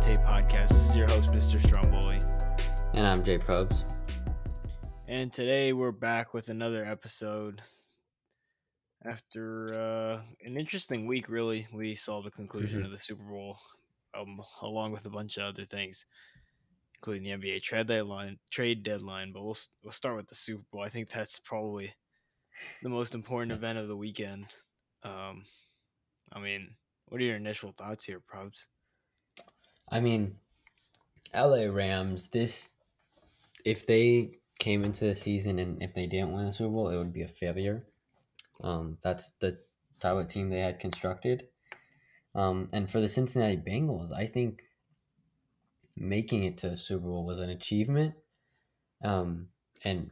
Tape podcast. This is your host, Mr. Stromboli. And I'm Jay Probes. And today we're back with another episode. After uh, an interesting week, really, we saw the conclusion Mhm. of the Super Bowl, um, along with a bunch of other things, including the NBA trade deadline. Trade deadline, but we'll we'll start with the Super Bowl. I think that's probably the most important event of the weekend. Um, I mean, what are your initial thoughts here, Probs? I mean, LA Rams, this, if they came into the season and if they didn't win the Super Bowl, it would be a failure. Um, that's the type of team they had constructed. Um, and for the Cincinnati Bengals, I think making it to the Super Bowl was an achievement. Um, and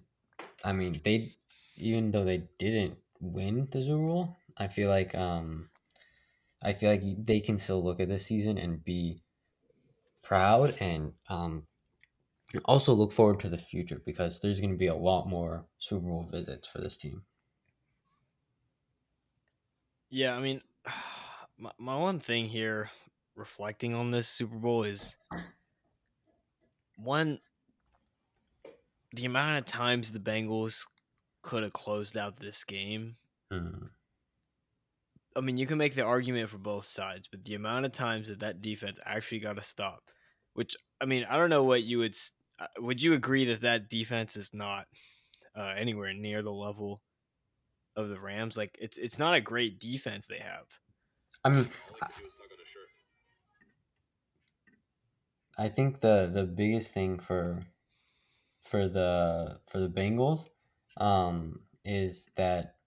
I mean, they, even though they didn't win the Super Bowl, I feel like, um, I feel like they can still look at this season and be proud and um, also look forward to the future because there's going to be a lot more Super Bowl visits for this team. Yeah, I mean, my, my one thing here, reflecting on this Super Bowl, is one, the amount of times the Bengals could have closed out this game. Mm. I mean, you can make the argument for both sides, but the amount of times that that defense actually got to stop, which I mean, I don't know what you would. uh, Would you agree that that defense is not uh, anywhere near the level of the Rams? Like, it's it's not a great defense they have. I mean, I think the the biggest thing for for the for the Bengals um, is that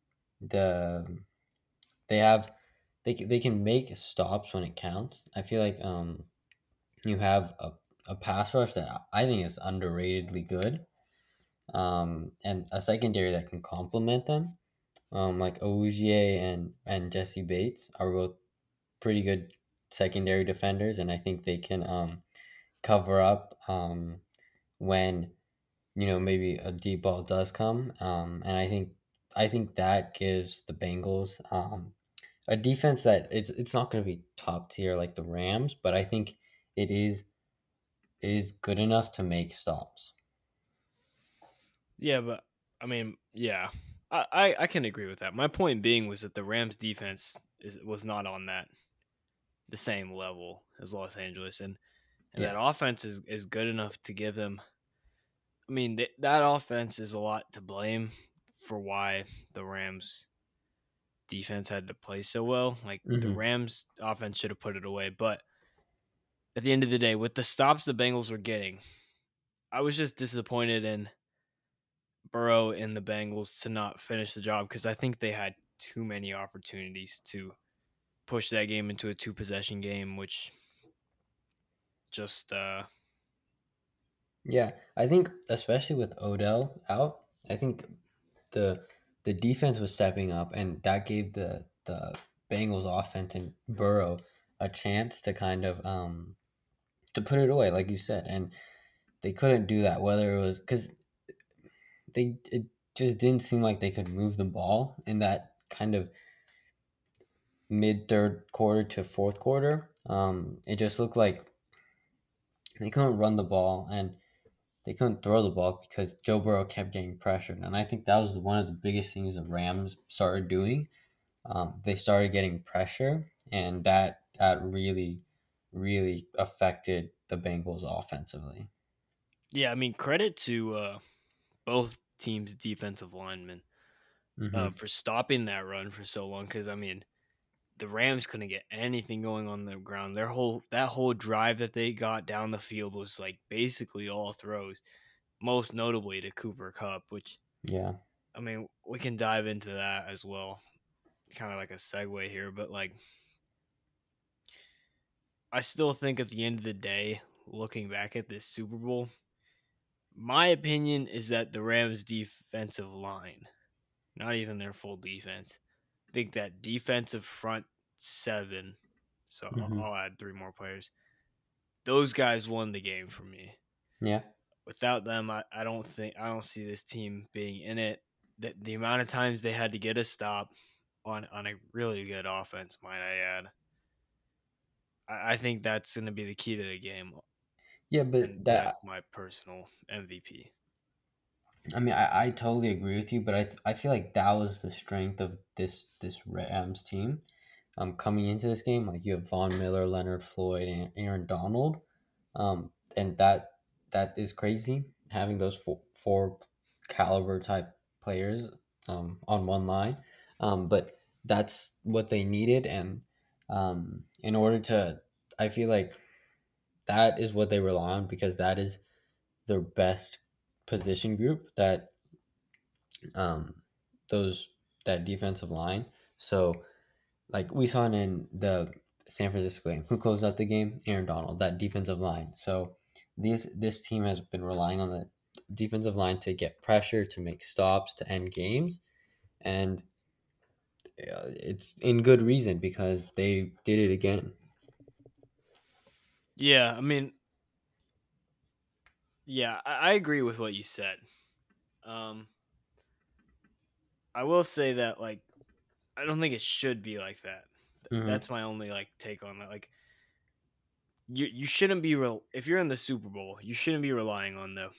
the they have they they can make stops when it counts. I feel like um, you have a, a pass rush that I think is underratedly good, um, and a secondary that can complement them. Um, like Ogier and and Jessie Bates are both pretty good secondary defenders, and I think they can um, cover up um, when you know maybe a deep ball does come. Um, and I think I think that gives the Bengals um, a defense that it's it's not going to be top tier like the Rams, but I think it is it is good enough to make stops. Yeah, but I mean, yeah, I, I, I can agree with that. My point being was that the Rams defense is, was not on that the same level as Los Angeles, and, and Yeah. that offense is, is good enough to give them. I mean, th- that offense is a lot to blame for why the Rams defense had to play so well. Like the Mhm. Rams offense should have put it away, but at the end of the day, with the stops the Bengals were getting, I was just disappointed in Burrow and the Bengals to not finish the job because I think they had too many opportunities to push that game into a two possession game, which just uh Yeah, I think especially with Odell out, I think the the defense was stepping up, and that gave the the Bengals offense and Burrow a chance to kind of um to put it away, like you said, and they couldn't do that. Whether it was because they it just didn't seem like they could move the ball in that kind of mid third quarter to fourth quarter. Um, it just looked like they couldn't run the ball and they couldn't throw the ball because Joe Burrow kept getting pressured. And I think that was one of the biggest things the Rams started doing. Um, they started getting pressure, and that that really, really affected the Bengals offensively. yeah, I mean credit to uh both teams' defensive linemen Mhm. uh, for stopping that run for so long because I mean the Rams couldn't get anything going on the ground. Their whole that whole drive that they got down the field was like basically all throws, most notably to Cooper Kupp, which yeah, I mean, we can dive into that as well. Kind of like a segue here, but like I still think at the end of the day, looking back at this Super Bowl, my opinion is that the Rams defensive line, not even their full defense, I think that defensive front seven, so I'll- Mhm. I'll add three more players. Those guys won the game for me. yeah, without them, I, I don't think I don't see this team being in it. The, the amount of times they had to get a stop on on a really good offense, might I add. I, I think that's going to be the key to the game. Yeah, but And that that's my personal MVP. I mean, I, I totally agree with you, but I I feel like that was the strength of this this Rams team. Um, coming into this game, like you have Von Miller, Leonard Floyd, and Aaron Donald, um, and that that is crazy having those four, four caliber type players um, on one line. Um, but that's what they needed, and um, in order to, I feel like that is what they rely on because that is their best position group that um those that defensive line. So like we saw in the San Francisco game, who closed out the game? Aaron Donald, that defensive line. So this this team has been relying on the defensive line to get pressure, to make stops, to end games, and uh, it's in good reason because they did it again. Yeah, I mean, yeah, I, I agree with what you said. Um, I will say that like, I don't think it should be like that. Mhm. That's my only like take on that. Like, you you shouldn't be real if you're in the Super Bowl, you shouldn't be relying on the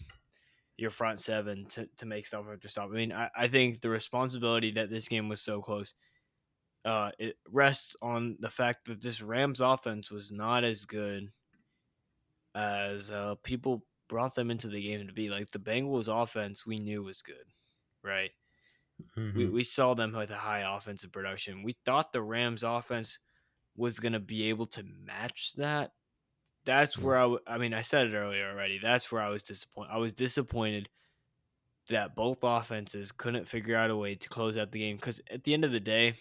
your front seven to, to make stop after stop. I mean, I, I think the responsibility that this game was so close, uh, it rests on the fact that this Rams offense was not as good as uh, people brought them into the game to be. Like the Bengals offense, we knew was good, right? We Mhm. we saw them with a high offensive production. We thought the Rams offense was going to be able to match that. That's where I, w- I mean, I said it earlier already. That's where I was disappointed. I was disappointed that both offenses couldn't figure out a way to close out the game. Because at the end of the day,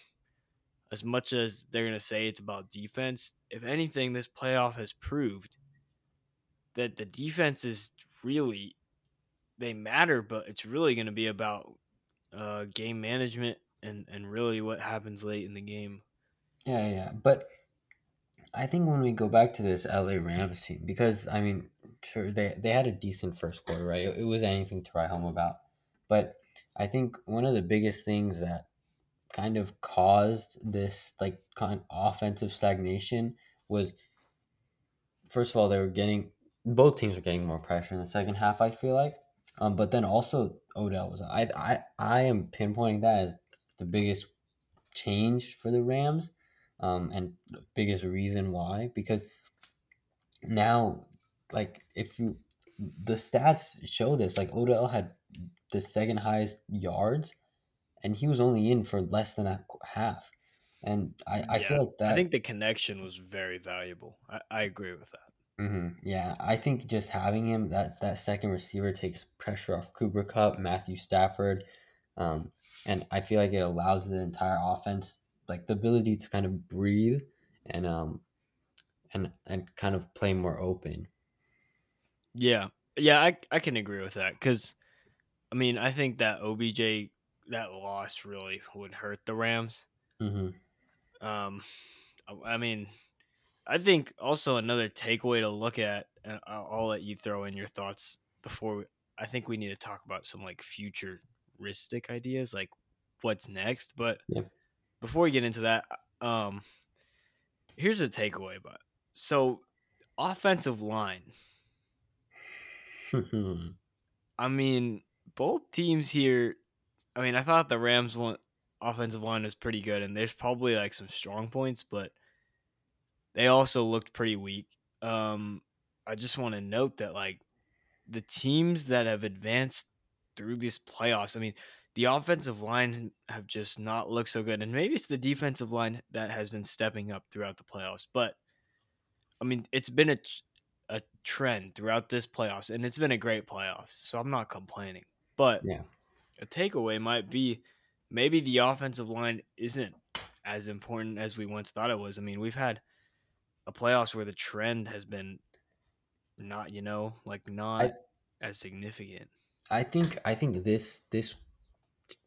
as much as they're going to say it's about defense, if anything, this playoff has proved that the defense is really they matter, but it's really going to be about uh, game management and and really what happens late in the game. Yeah, yeah, but I think when we go back to this LA Rams team, because I mean, sure they they had a decent first quarter, right? It, it was anything to write home about, but I think one of the biggest things that kind of caused this like kind of offensive stagnation was first of all they were getting both teams were getting more pressure in the second half. I feel like, um, but then also Odell was I I I am pinpointing that as the biggest change for the Rams, um, and the biggest reason why because now like if you the stats show this like Odell had the second highest yards and he was only in for less than a half and I, I feel like that I think the connection was very valuable. I, I agree with that. hmm yeah I think just having him that that second receiver takes pressure off Cooper Kupp Matthew Stafford um, and I feel like it allows the entire offense like the ability to kind of breathe and um and and kind of play more open Yeah, yeah, I I can agree with that because I mean I think that OBJ that loss really would hurt the Rams. hmm Um, I- I mean, I think also another takeaway to look at, and I'll, I'll let you throw in your thoughts before. We, I think we need to talk about some like futuristic ideas, like what's next. But Yeah. Before we get into that, um, here's a takeaway. But so offensive line. I mean, both teams here. I mean, I thought the Rams one offensive line was pretty good, and there's probably like some strong points, but they also looked pretty weak. Um, I just want to note that like the teams that have advanced through these playoffs, I mean, the offensive line have just not looked so good, and maybe it's the defensive line that has been stepping up throughout the playoffs. But I mean, it's been a a trend throughout this playoffs, and it's been a great playoffs, so I'm not complaining. But Yeah. a takeaway might be maybe the offensive line isn't as important as we once thought it was. I mean, we've had a playoffs where the trend has been not, you know, like not as significant. I think I think this this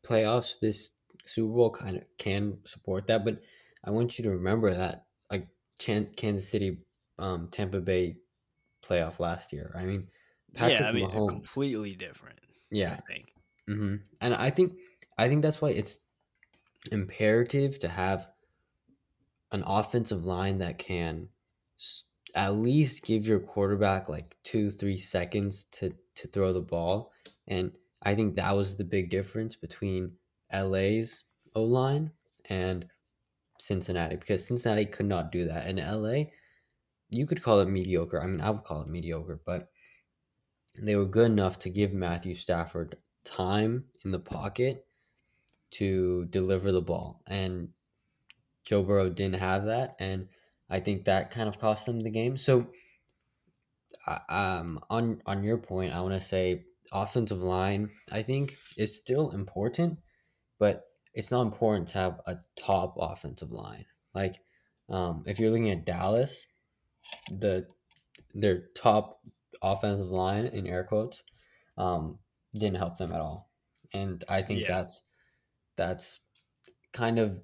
playoffs this Super Bowl kind of can support that, but I want you to remember that like Chan- Kansas City, um, Tampa Bay playoff last year. I mean, Patrick yeah, I mean, Mahomes. completely different. Yeah, I think. hmm and I think I think that's why it's imperative to have an offensive line that can at least give your quarterback like two, three seconds to to throw the ball. And I think that was the big difference between LA's O line and Cincinnati because Cincinnati could not do that. And LA, you could call it mediocre. I mean, I would call it mediocre, but they were good enough to give Matthew Stafford time in the pocket to deliver the ball. And Joe Burrow didn't have that. And I think that kind of cost them the game. So, um, on on your point, I want to say offensive line. I think is still important, but it's not important to have a top offensive line. Like, um, if you're looking at Dallas, the their top offensive line in air quotes um, didn't help them at all, and I think yeah. that's that's kind of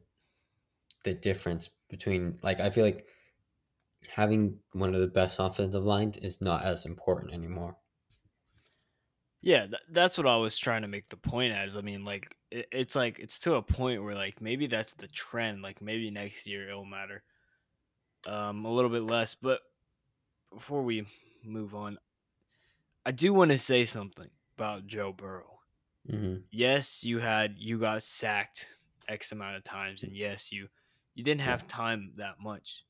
the difference between like I feel like having one of the best offensive lines is not as important anymore. Yeah, th- that's what I was trying to make the point as. I mean, like it, it's like it's to a point where like maybe that's the trend. Like maybe next year it'll matter um, a little bit less. But before we move on, I do want to say something about Joe Burrow. Mm-hmm. Yes, you had you got sacked x amount of times, and yes, you you didn't have time that much.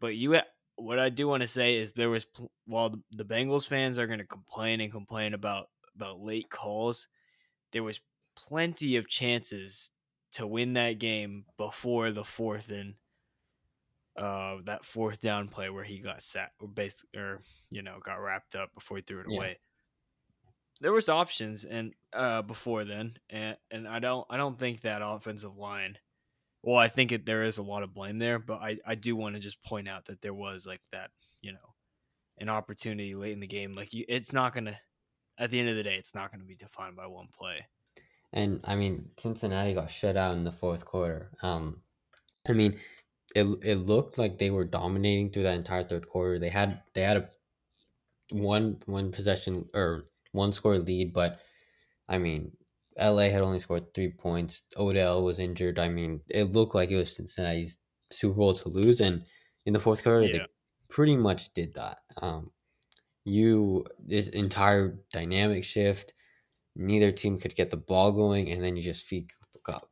But you what I do want to say is there was while the Bengals fans are going to complain and complain about about late calls, there was plenty of chances to win that game before the fourth and uh that fourth down play where he got set or basically or you know got wrapped up before he threw it yeah. away. There was options and uh before then and and I don't I don't think that offensive line well I think it, there is a lot of blame there but I I do want to just point out that there was like that you know an opportunity late in the game like you, it's not going to at the end of the day, it's not going to be defined by one play. And I mean, Cincinnati got shut out in the fourth quarter. Um, I mean, it it looked like they were dominating through that entire third quarter. They had they had a one one possession or one score lead, but I mean, LA had only scored three points. Odell was injured. I mean, it looked like it was Cincinnati's Super Bowl to lose, and in the fourth quarter, yeah. they pretty much did that. Um, you this entire dynamic shift. Neither team could get the ball going, and then you just feed Cooper Kupp.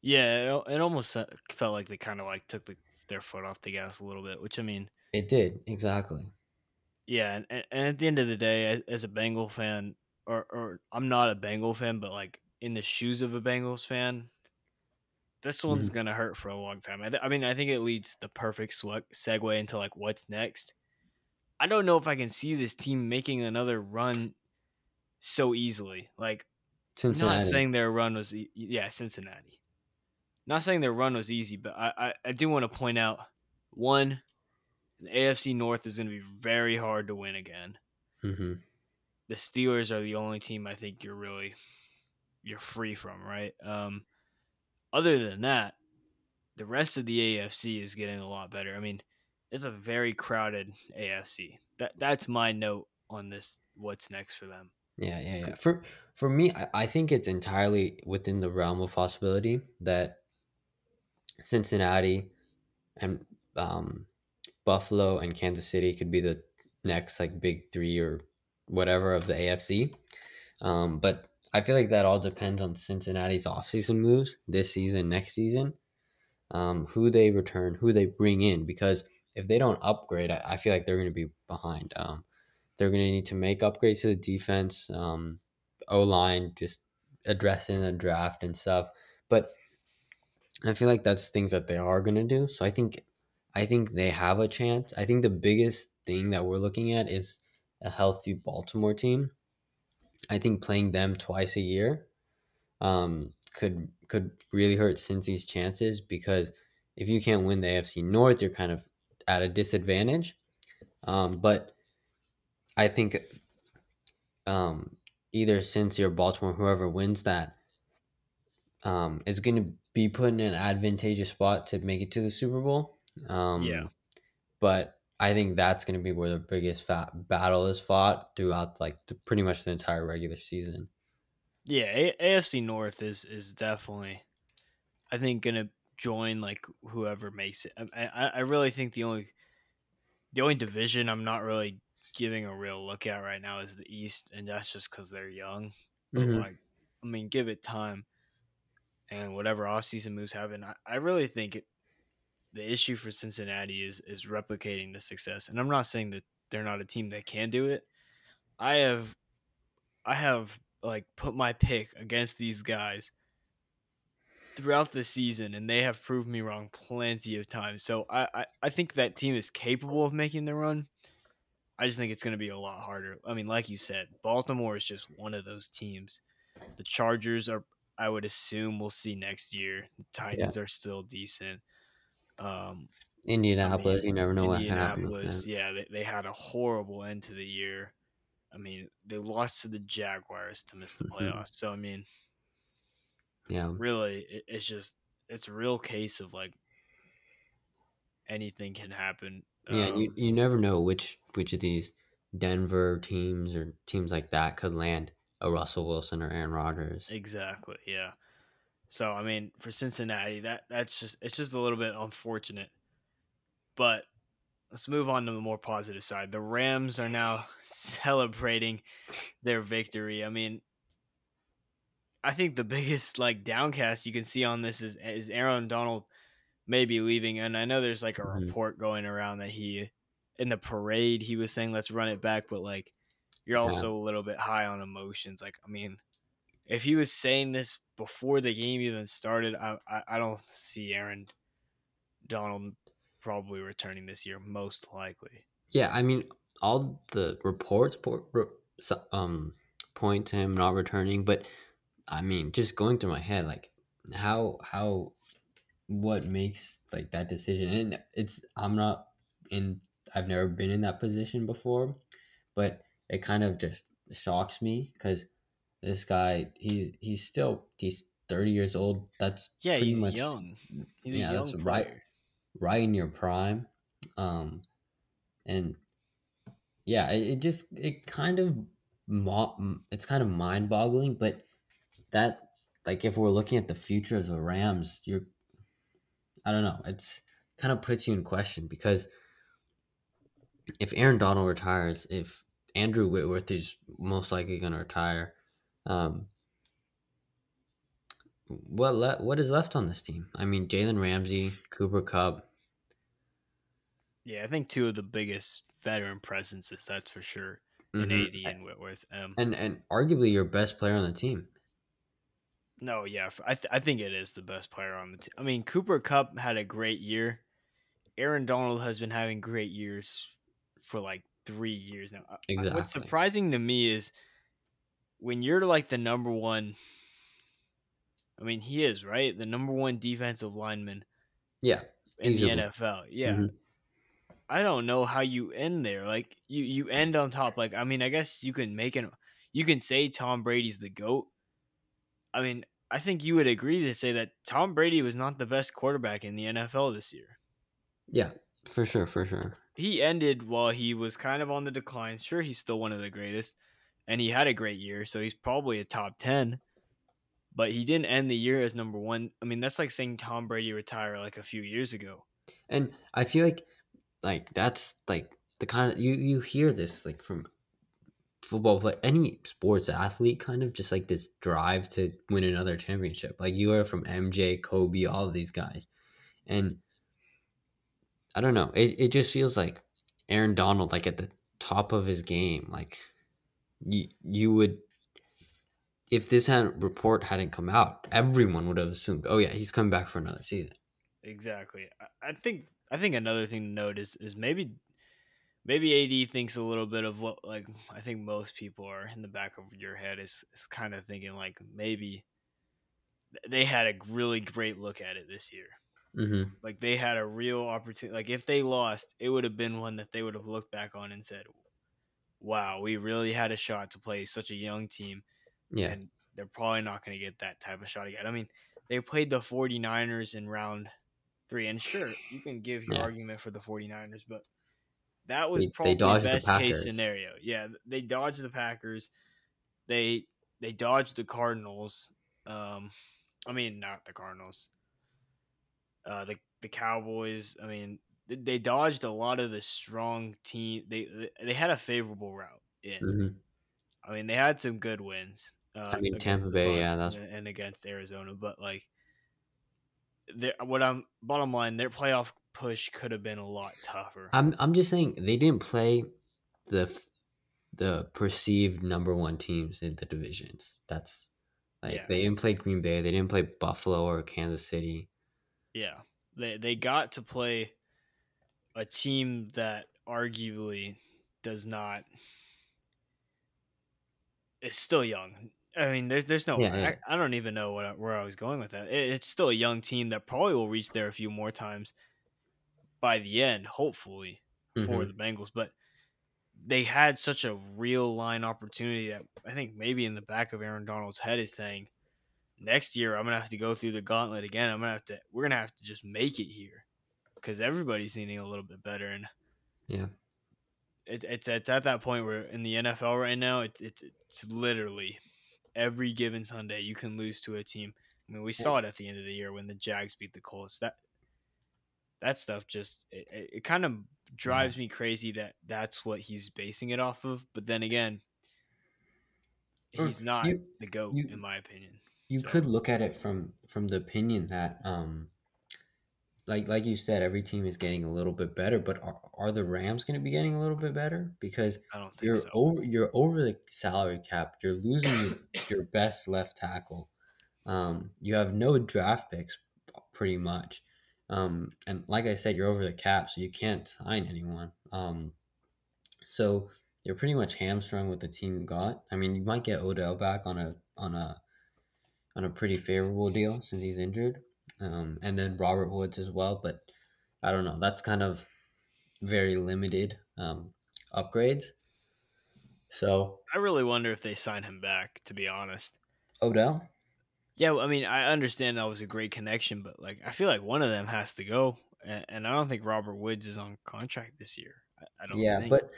Yeah, it, it almost felt like they kind of like took the, their foot off the gas a little bit, which I mean, it did exactly. Yeah, and, and at the end of the day, as, as a Bengal fan, or or I'm not a Bengal fan, but like in the shoes of a Bengals fan, this one's mm-hmm. gonna hurt for a long time. I, th- I, mean, I think it leads the perfect sw- segue into like what's next. I don't know if I can see this team making another run so easily. Like, Cincinnati. not saying their run was e- yeah Cincinnati. Not saying their run was easy, but I I, I do want to point out one, the AFC North is going to be very hard to win again. Mm-hmm. The Steelers are the only team I think you're really you're free from, right? Um, other than that, the rest of the AFC is getting a lot better. I mean, it's a very crowded AFC. That that's my note on this. What's next for them? Yeah, yeah, yeah. For for me, I, I think it's entirely within the realm of possibility that Cincinnati and um, Buffalo and Kansas City could be the next like big three or whatever of the AFC. Um, but I feel like that all depends on Cincinnati's offseason moves this season, next season, um, who they return, who they bring in, because if they don't upgrade, I, I feel like they're going to be behind. Um, they're going to need to make upgrades to the defense, um, O line, just addressing the draft and stuff. But I feel like that's things that they are going to do. So I think, I think they have a chance. I think the biggest thing that we're looking at is a healthy Baltimore team. I think playing them twice a year um, could could really hurt Cincy's chances because if you can't win the AFC North, you're kind of at a disadvantage. Um, but I think um, either Cincy or Baltimore, whoever wins that, um, is going to be put in an advantageous spot to make it to the Super Bowl. Um, yeah. But I think that's going to be where the biggest fat battle is fought throughout like the, pretty much the entire regular season. Yeah, A- AFC North is is definitely, I think, going to join like whoever makes it. I, I, I really think the only the only division I'm not really giving a real look at right now is the East, and that's just because they're young. But Mhm. like, I mean, give it time, and whatever offseason moves happen, I, I really think it, the issue for Cincinnati is is replicating the success. And I'm not saying that they're not a team that can do it. I have, I have like put my pick against these guys throughout the season, and they have proved me wrong plenty of times. So I, I, I think that team is capable of making the run. I just think it's going to be a lot harder. I mean, like you said, Baltimore is just one of those teams. The Chargers are, I would assume, we'll see next year. The Titans are still decent. Um, Indianapolis, mean, you never know what yeah, they, they had a horrible end to the year. I mean, they lost to the Jaguars to miss the Mhm. playoffs. So I mean, Yeah, really, it, it's just it's a real case of like anything can happen. yeah. Um, you you never know which which of these Denver teams or teams like that could land a Russell Wilson or Aaron Rodgers. Exactly. Yeah. So I mean, for Cincinnati, that that's just it's just a little bit unfortunate. But let's move on to the more positive side. The Rams are now celebrating their victory. I mean, I think the biggest like downcast you can see on this is is Aaron Donald maybe leaving, and I know there's like a Mhm. report going around that he in the parade he was saying let's run it back, but like you're also a little bit high on emotions. Like I mean, if he was saying this before the game even started, I I, I don't see Aaron Donald probably returning this year, most likely. Yeah, I mean, all the reports po- re- so- um point to him not returning, but I mean, just going through my head, like how how what makes like that decision, and it's I'm not in. I've never been in that position before, but it kind of just shocks me because this guy he's he's still he's 30 years old. That's Yeah, pretty he's much young. He's yeah, a young that's player. right right in your prime um and yeah it, it just it kind of it's kind of mind-boggling but that like if we're looking at the future of the rams you're i don't know it's kind of puts you in question because if aaron donald retires if andrew whitworth is most likely going to retire um what le- what is left on this team? I mean jalen ramsey cooper kupp Yeah, I think two of the biggest veteran presences, that's for sure, in mhm, AD and Whitworth. Um, and and arguably your best player on the team no, yeah, I th- I think it is the best player on the team. I mean, Cooper Kupp had a great year. Aaron Donald has been having great years for like three years now. Exactly. What's surprising to me is when you're like the number one. I mean, he is right, the number one defensive lineman Yeah, in Easily. the NFL. Yeah. Mhm. I don't know how you end there. Like you you end on top. Like I mean, I guess you can make an you can say Tom Brady's the GOAT. I mean, I think you would agree to say that Tom Brady was not the best quarterback in the NFL this year. yeah, for sure, for sure. He ended while he was kind of on the decline. Sure, he's still one of the greatest and he had a great year, so he's probably a top 10. But he didn't end the year as number 1. I mean, that's like saying Tom Brady retired like a few years ago. And I feel like, like that's like the kind of you you hear this like from football play any sports athlete kind of just like this drive to win another championship. Like you are from MJ, Kobe, all of these guys, and I don't know. It it just feels like Aaron Donald like at the top of his game. Like you you would. If this had report hadn't come out, everyone would have assumed, "Oh yeah, he's coming back for another season." Exactly. I think I think another thing to note is is maybe maybe AD thinks a little bit of what like I think most people are in the back of your head is is kind of thinking like maybe they had a really great look at it this year. Mm-hmm. Like they had a real opportunity. Like if they lost, it would have been one that they would have looked back on and said, "Wow, we really had a shot to play such a young team." Yeah. and they're probably not going to get that type of shot again. I mean, they played the 49ers in round three, and sure, you can give your Yeah. argument for the 49ers, but that was They- they probably dodged the best case scenario. Yeah, they dodged the Packers. They they dodged the Cardinals. Um, I mean, not the Cardinals. Uh, the the Cowboys. I mean, they, they dodged a lot of the strong team. They they, they had a favorable route in. hmm I mean, they had some good wins. Uh, I mean, Tampa Bay, yeah, that's and, and against Arizona, but like, their what I'm bottom line, their playoff push could have been a lot tougher. I'm I'm just saying they didn't play the the perceived number one teams in the divisions. That's like Yeah. they didn't play Green Bay, they didn't play Buffalo or Kansas City. Yeah, they they got to play a team that arguably does not. It's still young. I mean, there's there's no. Yeah, yeah. I, I don't even know what I, where I was going with that. It, it's still a young team that probably will reach there a few more times by the end, hopefully for Mhm. the Bengals. But they had such a real line opportunity that I think maybe in the back of Aaron Donald's head is saying, next year I'm gonna have to go through the gauntlet again. I'm gonna have to. We're gonna have to just make it here because everybody's needing a little bit better and Yeah. it, it's it's at that point where in the NFL right now it's it's it's literally every given Sunday you can lose to a team. I mean, we saw it at the end of the year when the Jags beat the Colts. That that stuff just it, it, kind of drives me crazy that that's what he's basing it off of. But then again, he's not you- the goat you- in my opinion. You So- could look at it from from the opinion that um like like you said every team is getting a little bit better, but are, are the Rams going to be getting a little bit better because I don't think you're so. over you're over the salary cap. You're losing your, your best left tackle. Um, you have no draft picks, pretty much. Um, and like I said, you're over the cap, so you can't sign anyone. Um, so you're pretty much hamstrung with the team you got. I mean, you might get Odell back on a on a on a pretty favorable deal since he's injured, um, and then Robert Woods as well. But I don't know. That's kind of very limited um, upgrades. So I really wonder if they sign him back. To be honest. Odell, Yeah, I mean, I understand that was a great connection, but like, I feel like one of them has to go, and, and I don't think Robert Woods is on contract this year. I, I don't. yeah, think. but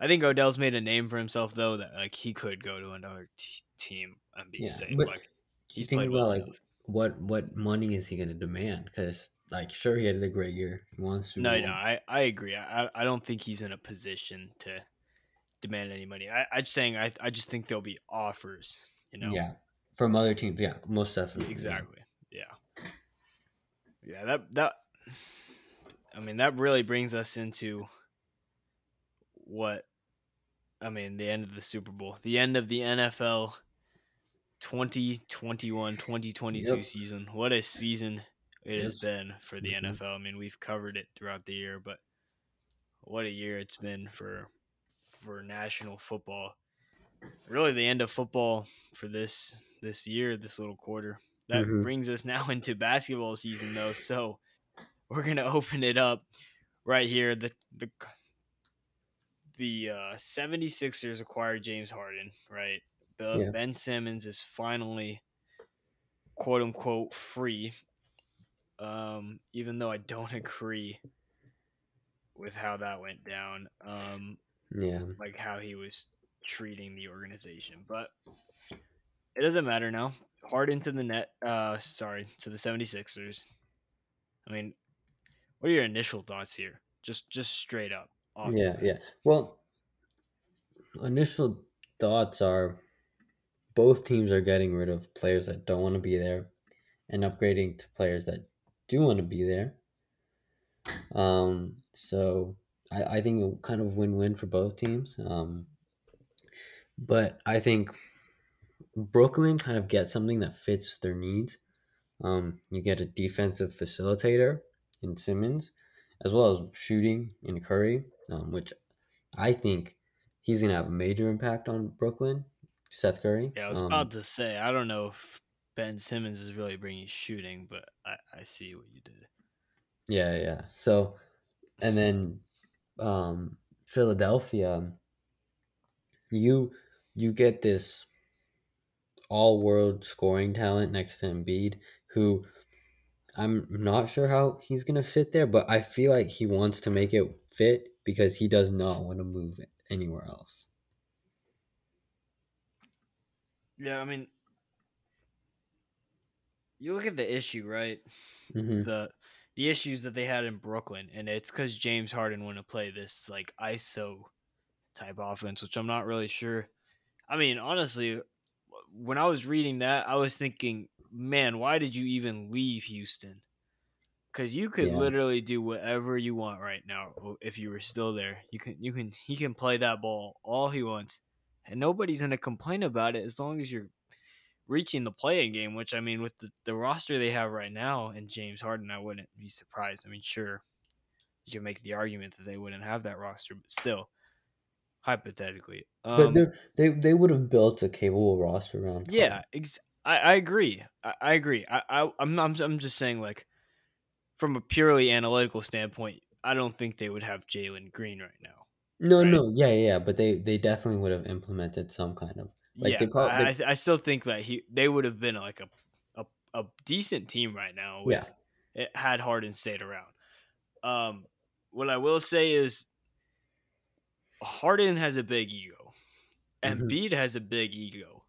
I think Odell's made a name for himself though that like he could go to another t- team and be Yeah, safe. like you he's think played about well like enough. what what money is he going to demand? Because like, sure, he had a great year. He won the Super No, Bowl. no, I, I agree. I, I don't think he's in a position to demand any money. I, I'm saying I, I just think there'll be offers. You know. Yeah, from other teams. Yeah, most definitely. Exactly. Yeah. Yeah, that that I mean that really brings us into what I mean, the end of the Super Bowl. The end of the NFL 2021-2022 Yep. season. What a season it has been for the Mhm. NFL. I mean, we've covered it throughout the year, but what a year it's been for for national football. Really the end of football for this this year, this little quarter. That Mhm. brings us now into basketball season though. So we're going to open it up right here. The the the uh 76ers acquired James Harden, right? The, Yeah. Ben Simmons is finally quote unquote free. Um even though I don't agree with how that went down. Um Yeah. like how he was treating the organization. But it doesn't matter now. Harden to the net uh sorry, to the 76ers. I mean, what are your initial thoughts here? Just just straight up. Yeah, yeah. Well, initial thoughts are both teams are getting rid of players that don't want to be there and upgrading to players that do want to be there. Um, so I, I think kind of win-win for both teams. Um, but I think Brooklyn kind of gets something that fits their needs. Um, you get a defensive facilitator in Simmons, as well as shooting in Curry, um, which I think he's gonna have a major impact on Brooklyn. Seth Curry. Yeah, I was Um, about to say I don't know if Ben Simmons is really bringing shooting, but I, I see what you did. Yeah, yeah. So, and then um, Philadelphia, you you get this all-world scoring talent next to Embiid, who I'm not sure how he's gonna fit there, but I feel like he wants to make it fit because he does not want to move anywhere else. Yeah, I mean, you look at the issue, right? hmm The the issues that they had in Brooklyn, and it's because James Harden want to play this like ISO type offense, which I'm not really sure. I mean, honestly, when I was reading that, I was thinking, man, why did you even leave Houston? Because you could Yeah. literally do whatever you want right now if you were still there. You can, you can, he can play that ball all he wants, and nobody's gonna complain about it as long as you're reaching the playing game. Which I mean, with the, the roster they have right now and James Harden, I wouldn't be surprised. I mean, sure, you can make the argument that they wouldn't have that roster, but still, hypothetically, but um, they they they would have built a capable roster around. Yeah, ex- I, I agree. I, I agree. I, I I'm, I'm I'm just saying like from a purely analytical standpoint, I don't think they would have Jalen Green right now. No, right? no, yeah, yeah, but they they definitely would have implemented some kind of like yeah, they probably I, I I still think that he they would have been like a a, a decent team right now with it had Harden stayed around. Um, what I will say is Harden has a big ego, and Mhm. Embiid has a big ego.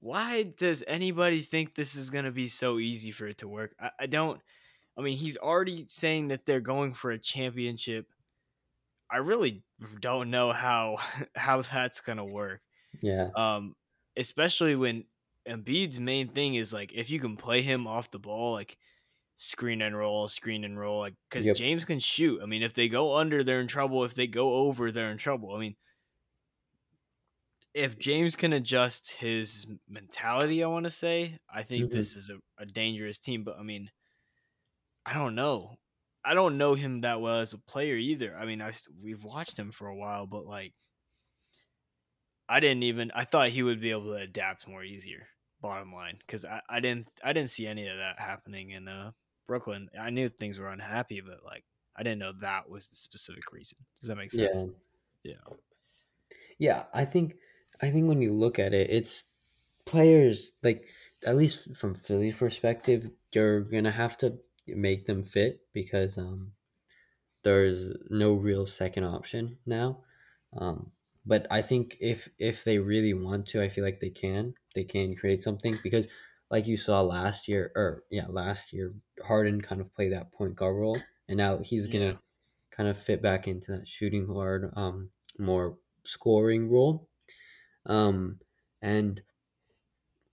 Why does anybody think this is gonna be so easy for it to work? I, I don't. I mean, he's already saying that they're going for a championship. I really don't know how how that's gonna work. yeah, Um, especially when Embiid's main thing is like if you can play him off the ball, like screen and roll, screen and roll, like because Yep. James can shoot. I mean, if they go under, they're in trouble. If they go over, they're in trouble. I mean, if James can adjust his mentality, I want to say, I think Mhm. this is a, a dangerous team. But I mean, I don't know. I don't know him that well as a player either. I mean, I we've watched him for a while, but like, I didn't even. I thought he would be able to adapt more easier. Bottom line, because I, I didn't I didn't see any of that happening in uh, Brooklyn. I knew things were unhappy, but like I didn't know that was the specific reason. Does that make sense? yeah, Yeah. yeah. I think I think when you look at it, it's players like at least from Philly's perspective, you're gonna have to make them fit because um, there's no real second option now. Um, but I think if if they really want to, I feel like they can. They can create something because, like you saw last year, or yeah, last year, Harden kind of played that point guard role, and now he's gonna Yeah. kind of fit back into that shooting guard, um, more scoring role. Um, and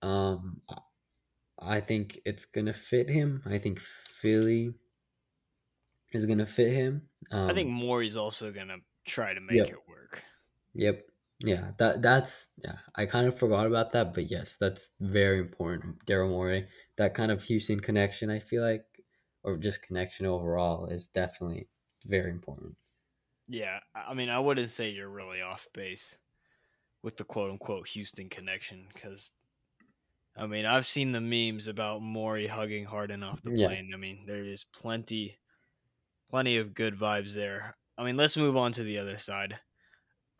um, I think it's gonna fit him. I think Philly is gonna fit him. Um, I think Morey's also gonna try to make Yep. it work. Yep. Yeah, that that's yeah. I kind of forgot about that, but yes, that's very important. Daryl Morey, that kind of Houston connection, I feel like, or just connection overall, is definitely very important. Yeah, I mean, I wouldn't say you're really off base with the quote unquote Houston connection because, I mean, I've seen the memes about Morey hugging Harden off the Yeah. plane. I mean, there is plenty, plenty of good vibes there. I mean, let's move on to the other side.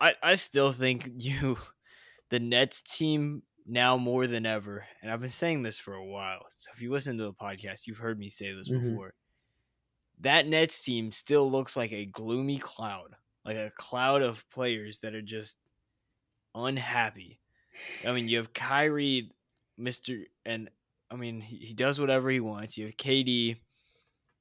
I, I still think you, the Nets team now more than ever, and I've been saying this for a while. So if you listen to the podcast, you've heard me say this Mhm. before. That Nets team still looks like a gloomy cloud, like a cloud of players that are just unhappy. I mean, you have Kyrie, Mister, and I mean he, he does whatever he wants. You have KD,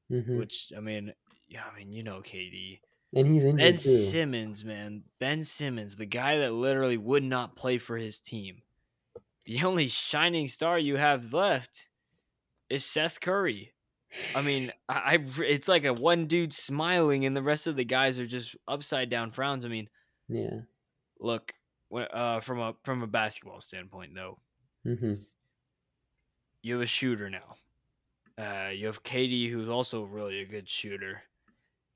hmm which I mean, yeah, I mean you know KD. And he's Ben injured too. Simmons, man, Ben Simmons, the guy that literally would not play for his team. The only shining star you have left is Seth Curry. I mean, I, I it's like a one dude smiling, and the rest of the guys are just upside down frowns. I mean, Yeah. look, uh, from a from a basketball standpoint, though, hmm you have a shooter now. Uh, you have KD, who's also really a good shooter.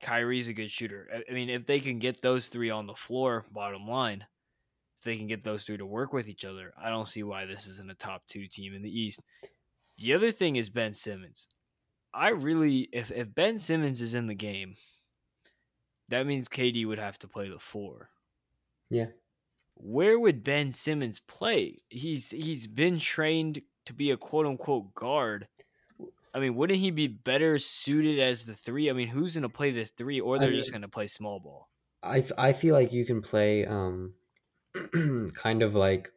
Kyrie's a good shooter. I, mean, if they can get those three on the floor, bottom line, if they can get those three to work with each other, I don't see why this isn't a top two team in the East. The other thing is Ben Simmons. I really, if if Ben Simmons is in the game, that means KD would have to play the four. Yeah. Where would Ben Simmons play? He's he's been trained to be a quote unquote guard. I mean, wouldn't he be better suited as the three? I mean, who's going to play the three, or they're just mean- going to play small ball? I, I feel like you can play um kind of like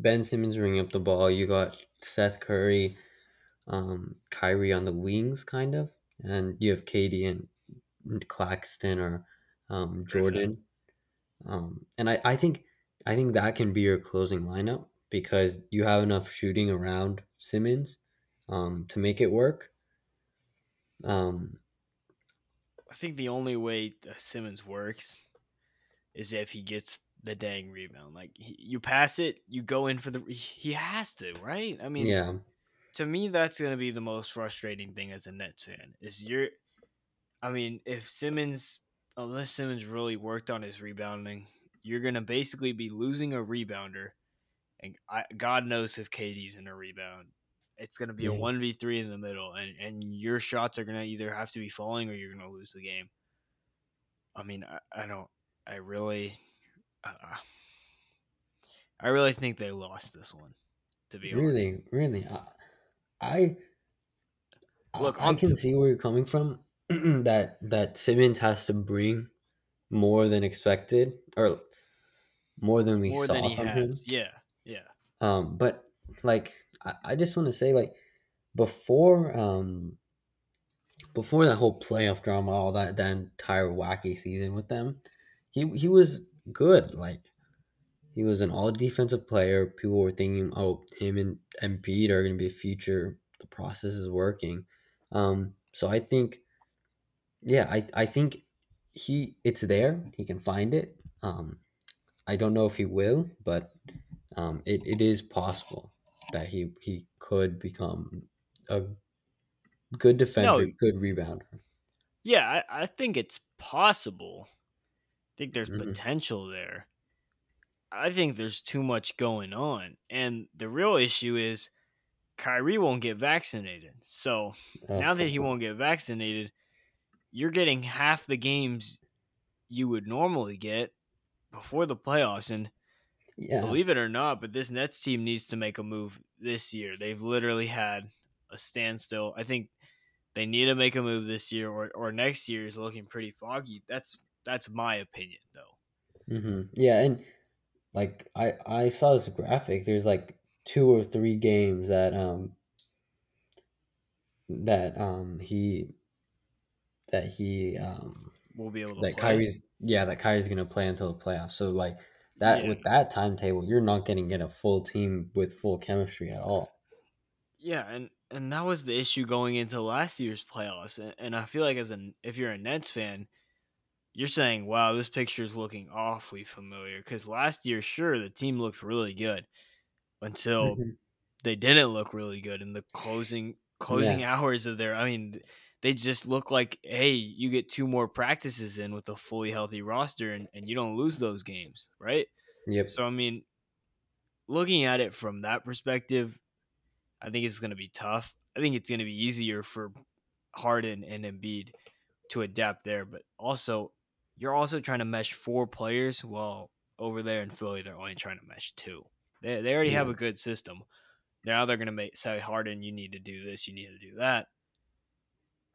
Ben Simmons ringing up the ball. You got Seth Curry, um, Kyrie on the wings, kind of, and you have KD and Claxton or um, Jordan. Um, and I, I think I think that can be your closing lineup because you have enough shooting around Simmons um, to make it work. Um, I think the only way Simmons works is if he gets the dang rebound. Like he, you pass it, you go in for the. He has to, right? I mean, yeah. To me, that's going to be the most frustrating thing as a Nets fan. Is you're, I mean, if Simmons, unless Simmons really worked on his rebounding, you're going to basically be losing a rebounder, and I, God knows if KD's in a rebound. It's going to be a one v three in the middle, and and your shots are going to either have to be falling or you're going to lose the game. I mean, I, I don't. I really, uh, I really think they lost this one. To be honest, Really, really, I, I Look, I on- can see where you're coming from. that that Simmons has to bring more than expected, or more than we more saw than he from has. him. Yeah, yeah. Um, but like I, I just want to say, like before, um, before that whole playoff drama, all that that entire wacky season with them, he he was good. Like he was an all defensive player. People were thinking, oh, him and Embiid are going to be a future. The process is working. Um, so I think, yeah, I I think he it's there. He can find it. Um, I don't know if he will, but um, it, it is possible that he he could become a good defender, No. good rebounder. Yeah, I, I think it's possible. I think there's Mhm. potential there. I think there's too much going on. And the real issue is Kyrie won't get vaccinated. So now that he won't get vaccinated, you're getting half the games you would normally get before the playoffs. And yeah, believe it or not, but this Nets team needs to make a move this year. They've literally had a standstill. I think they need to make a move this year, or, or next year is looking pretty foggy. That's that's my opinion, though. hmm yeah, and like I I saw this graphic. There's like two or three games that um that um he that he um We'll be able to that play. Kyrie's yeah that Kyrie's gonna play until the playoffs. So like that Yeah. with that timetable, you're not gonna get a full team with full chemistry at all. Yeah, and and that was the issue going into last year's playoffs. And, and I feel like as an if you're a Nets fan, you're saying, "Wow, this picture is looking awfully familiar." Because last year, sure, the team looked really good until Mhm. they didn't look really good in the closing closing hours of their. I mean, they just look like, hey, you get two more practices in with a fully healthy roster, and, and you don't lose those games, right? Yep. So I mean, looking at it from that perspective, I think it's going to be tough. I think it's going to be easier for Harden and Embiid to adapt there, but also you're also trying to mesh four players. Well, over there in Philly, they're only trying to mesh two. They they already have a good system. Now they're going to make say Harden, you need to do this, you need to do that.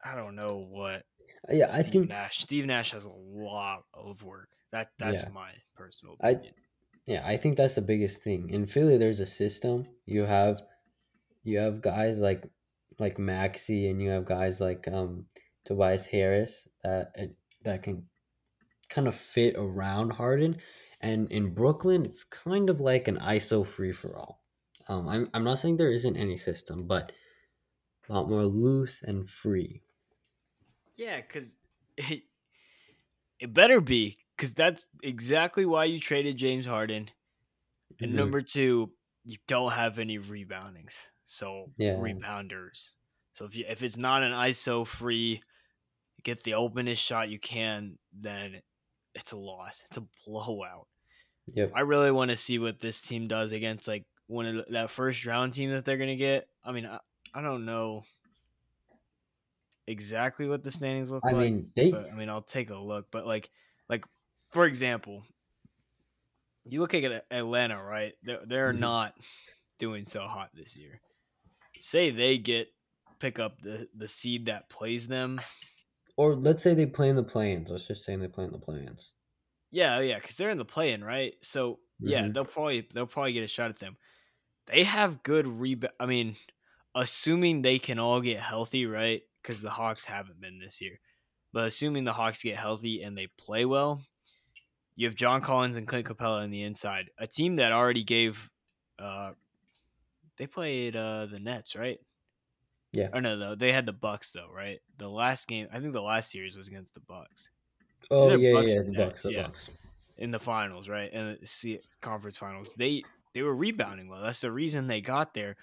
I don't know what. Yeah, I think Nash. Steve Nash has a lot of work. That that's Yeah. my personal I- Yeah, I think that's the biggest thing. In Philly, there's a system. You have you have guys like like Maxey, and you have guys like um, Tobias Harris that uh, that can kind of fit around Harden. And in Brooklyn, it's kind of like an ISO free for all. Um, I'm I'm not saying there isn't any system, but a lot more loose and free. Yeah, because it, it better be because that's exactly why you traded James Harden. And Mhm. number two, you don't have any reboundings, so Yeah. rebounders. So if you if it's not an ISO free, get the openest shot you can, then it's a loss. It's a blowout. Yep. I really want to see what this team does against like one of the, that first round team that they're gonna get. I mean, I, I don't know exactly what the standings look I like. mean, they but I mean, I'll take a look. But like, like for example, you look at Atlanta, right? They're, they're Mhm. not doing so hot this year. Say they get pick up the the seed that plays them. or let's say they play in the play-ins. Let's just say they play in the play-ins. Yeah, yeah, because they're in the play-in, right? So yeah, Mhm. they'll probably they'll probably get a shot at them. they have good rebound. I mean, assuming they can all get healthy, right? Because the Hawks haven't been this year. But assuming the Hawks get healthy and they play well, you have John Collins and Clint Capela on the inside. A team that already gave uh they played uh the Nets, right? Yeah. Or no, no, they had the Bucks though, right? The last game, I think the last series was against the Bucks. Oh yeah, Bucks yeah, the Bucks, the yeah. Bucks. in the finals, right? And the C- conference finals. They they were rebounding well. That's the reason they got there.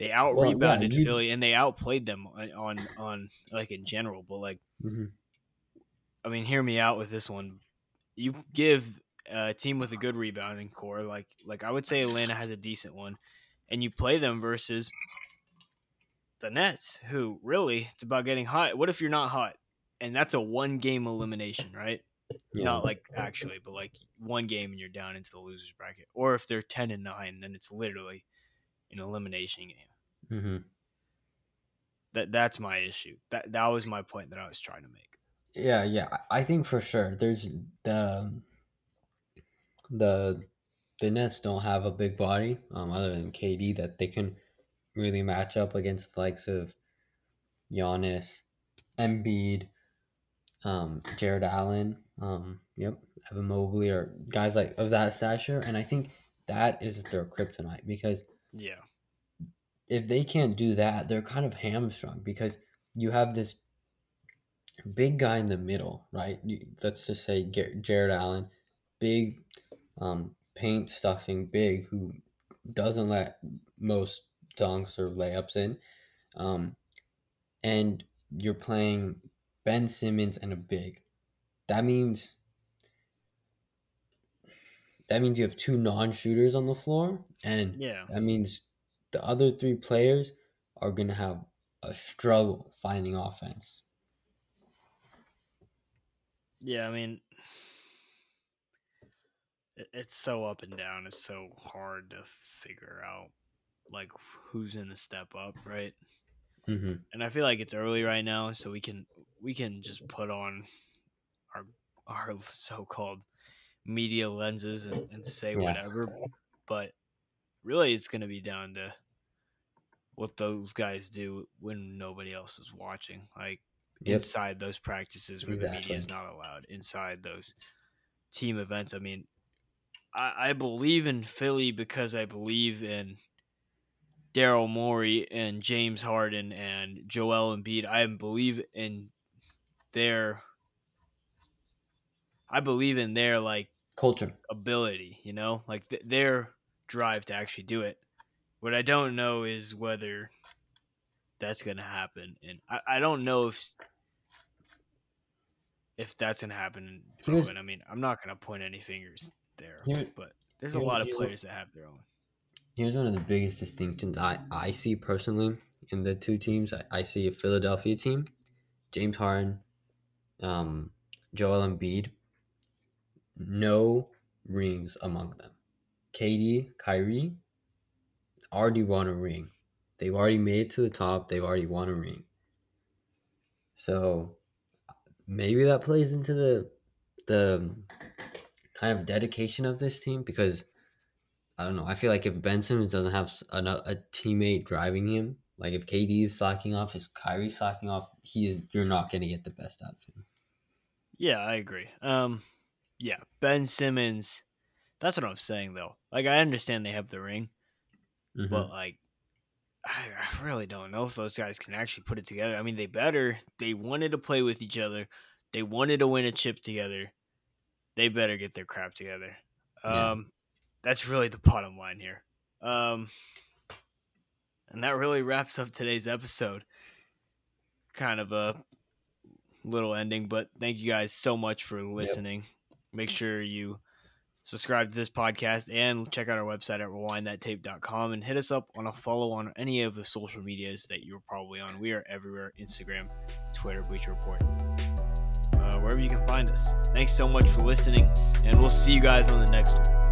They out Well, yeah, rebounded you- Philly and they outplayed them on, on like in general. But like, hmm I mean, hear me out with this one. You give a team with a good rebounding core, like like I would say Atlanta has a decent one, and you play them versus the Nets, who really it's about getting hot. What if you're not hot? And that's a one game elimination, right? Yeah. Not like actually, but like one game and you're down into the losers bracket. Or if they're ten and nine, then it's literally an elimination game. Hmm That that's my issue. That that was my point that I was trying to make. Yeah, yeah. I I think for sure there's the the the Nets don't have a big body, um, other than KD that they can really match up against the likes of Giannis, Embiid, um, Jarrett Allen, um, yep, Evan Mobley, or guys like of that stature. And I think that is their kryptonite because Yeah. If they can't do that, they're kind of hamstrung because you have this big guy in the middle, right? Let's just say Jarrett Allen, big, um, paint stuffing big who doesn't let most dunks or layups in, um, and you're playing Ben Simmons and a big. That means that means you have two non-shooters on the floor, and Yeah. that means the other three players are going to have a struggle finding offense. Yeah, I mean it's so up and down. It's so hard to figure out like who's in the step up, right? hmm and I feel like it's early right now, so we can we can just put on our our so called media lenses and, and say Yeah. whatever. But really, it's going to be down to what those guys do when nobody else is watching, like Yep. inside those practices where the media is not allowed, inside those team events. I mean, I, I believe in Philly because I believe in Daryl Morey and James Harden and Joel Embiid. I believe in their I believe in their like Culture. ability, you know, like th- their drive to actually do it. What I don't know is whether that's going to happen, and I, I don't know if if that's going to happen in Here's- I mean, I'm not going to point any fingers there, Here- but there's a lot of players that have their own. Here's one of the biggest distinctions I, I see personally in the two teams. I, I see a Philadelphia team, James Harden, um, Joel Embiid, no rings among them. KD, Kyrie already won a ring. They've already made it to the top. They've already won a ring. So maybe that plays into the the kind of dedication of this team because I don't know. I feel like if Ben Simmons doesn't have a, a teammate driving him, like if KD is slacking off, is Kyrie slacking off, he's you're not going to get the best out of him. Yeah, I agree. Um, yeah, Ben Simmons. That's what I'm saying though. Like I understand they have the ring, Mhm. but like I, I really don't know if those guys can actually put it together. I mean, they better. They wanted to play with each other. They wanted to win a chip together. They better get their crap together. Yeah. Um, that's really the bottom line here. Um, and that really wraps up today's episode. Kind of a little ending, but thank you guys so much for listening. Make sure you subscribe to this podcast and check out our website at rewindthattape.com and hit us up on a follow on any of the social medias that you're probably on. We are everywhere Instagram, Twitter, Bleacher Report, uh, wherever you can find us. Thanks so much for listening, and we'll see you guys on the next one.